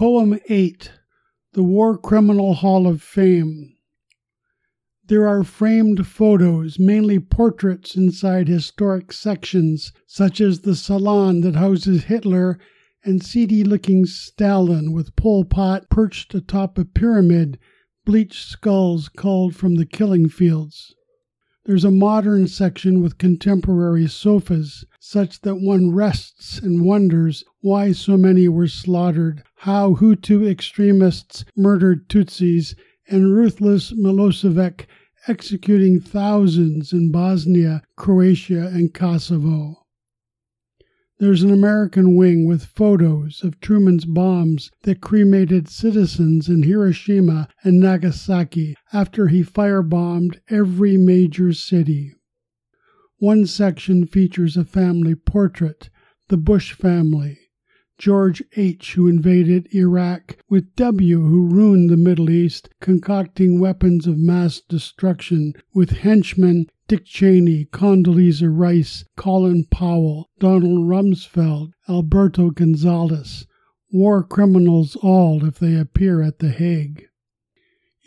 Poem 8 The War Criminal Hall of Fame. There are framed photos, mainly portraits, inside historic sections, such as the salon that houses Hitler and seedy looking Stalin with Pol Pot perched atop a pyramid, bleached skulls culled from the killing fields. There's a modern section with contemporary sofas, such that one rests and wonders why so many were slaughtered, how Hutu extremists murdered Tutsis, and ruthless Milosevic executing thousands in Bosnia, Croatia, and Kosovo. There's an American wing with photos of Truman's bombs that cremated citizens in Hiroshima and Nagasaki after he firebombed every major city. One section features a family portrait, the Bush family, George H., who invaded Iraq, with W., who ruined the Middle East, concocting weapons of mass destruction, with henchmen Dick Cheney, Condoleezza Rice, Colin Powell, Donald Rumsfeld, Alberto Gonzales, war criminals all if they appear at The Hague.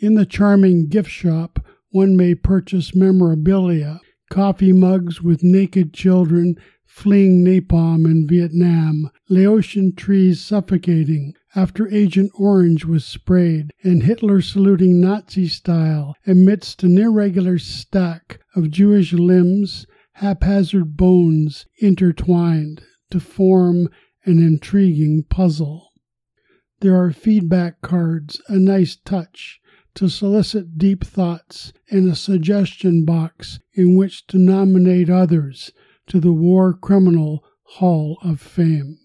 In the charming gift shop, one may purchase memorabilia, coffee mugs with naked children fleeing napalm in Vietnam, Laotian trees suffocating after Agent Orange was sprayed, and Hitler saluting Nazi style amidst an irregular stack of Jewish limbs, haphazard bones intertwined to form an intriguing puzzle. There are feedback cards, a nice touch to solicit deep thoughts, and a suggestion box in which to nominate others to the War Criminal Hall of Fame.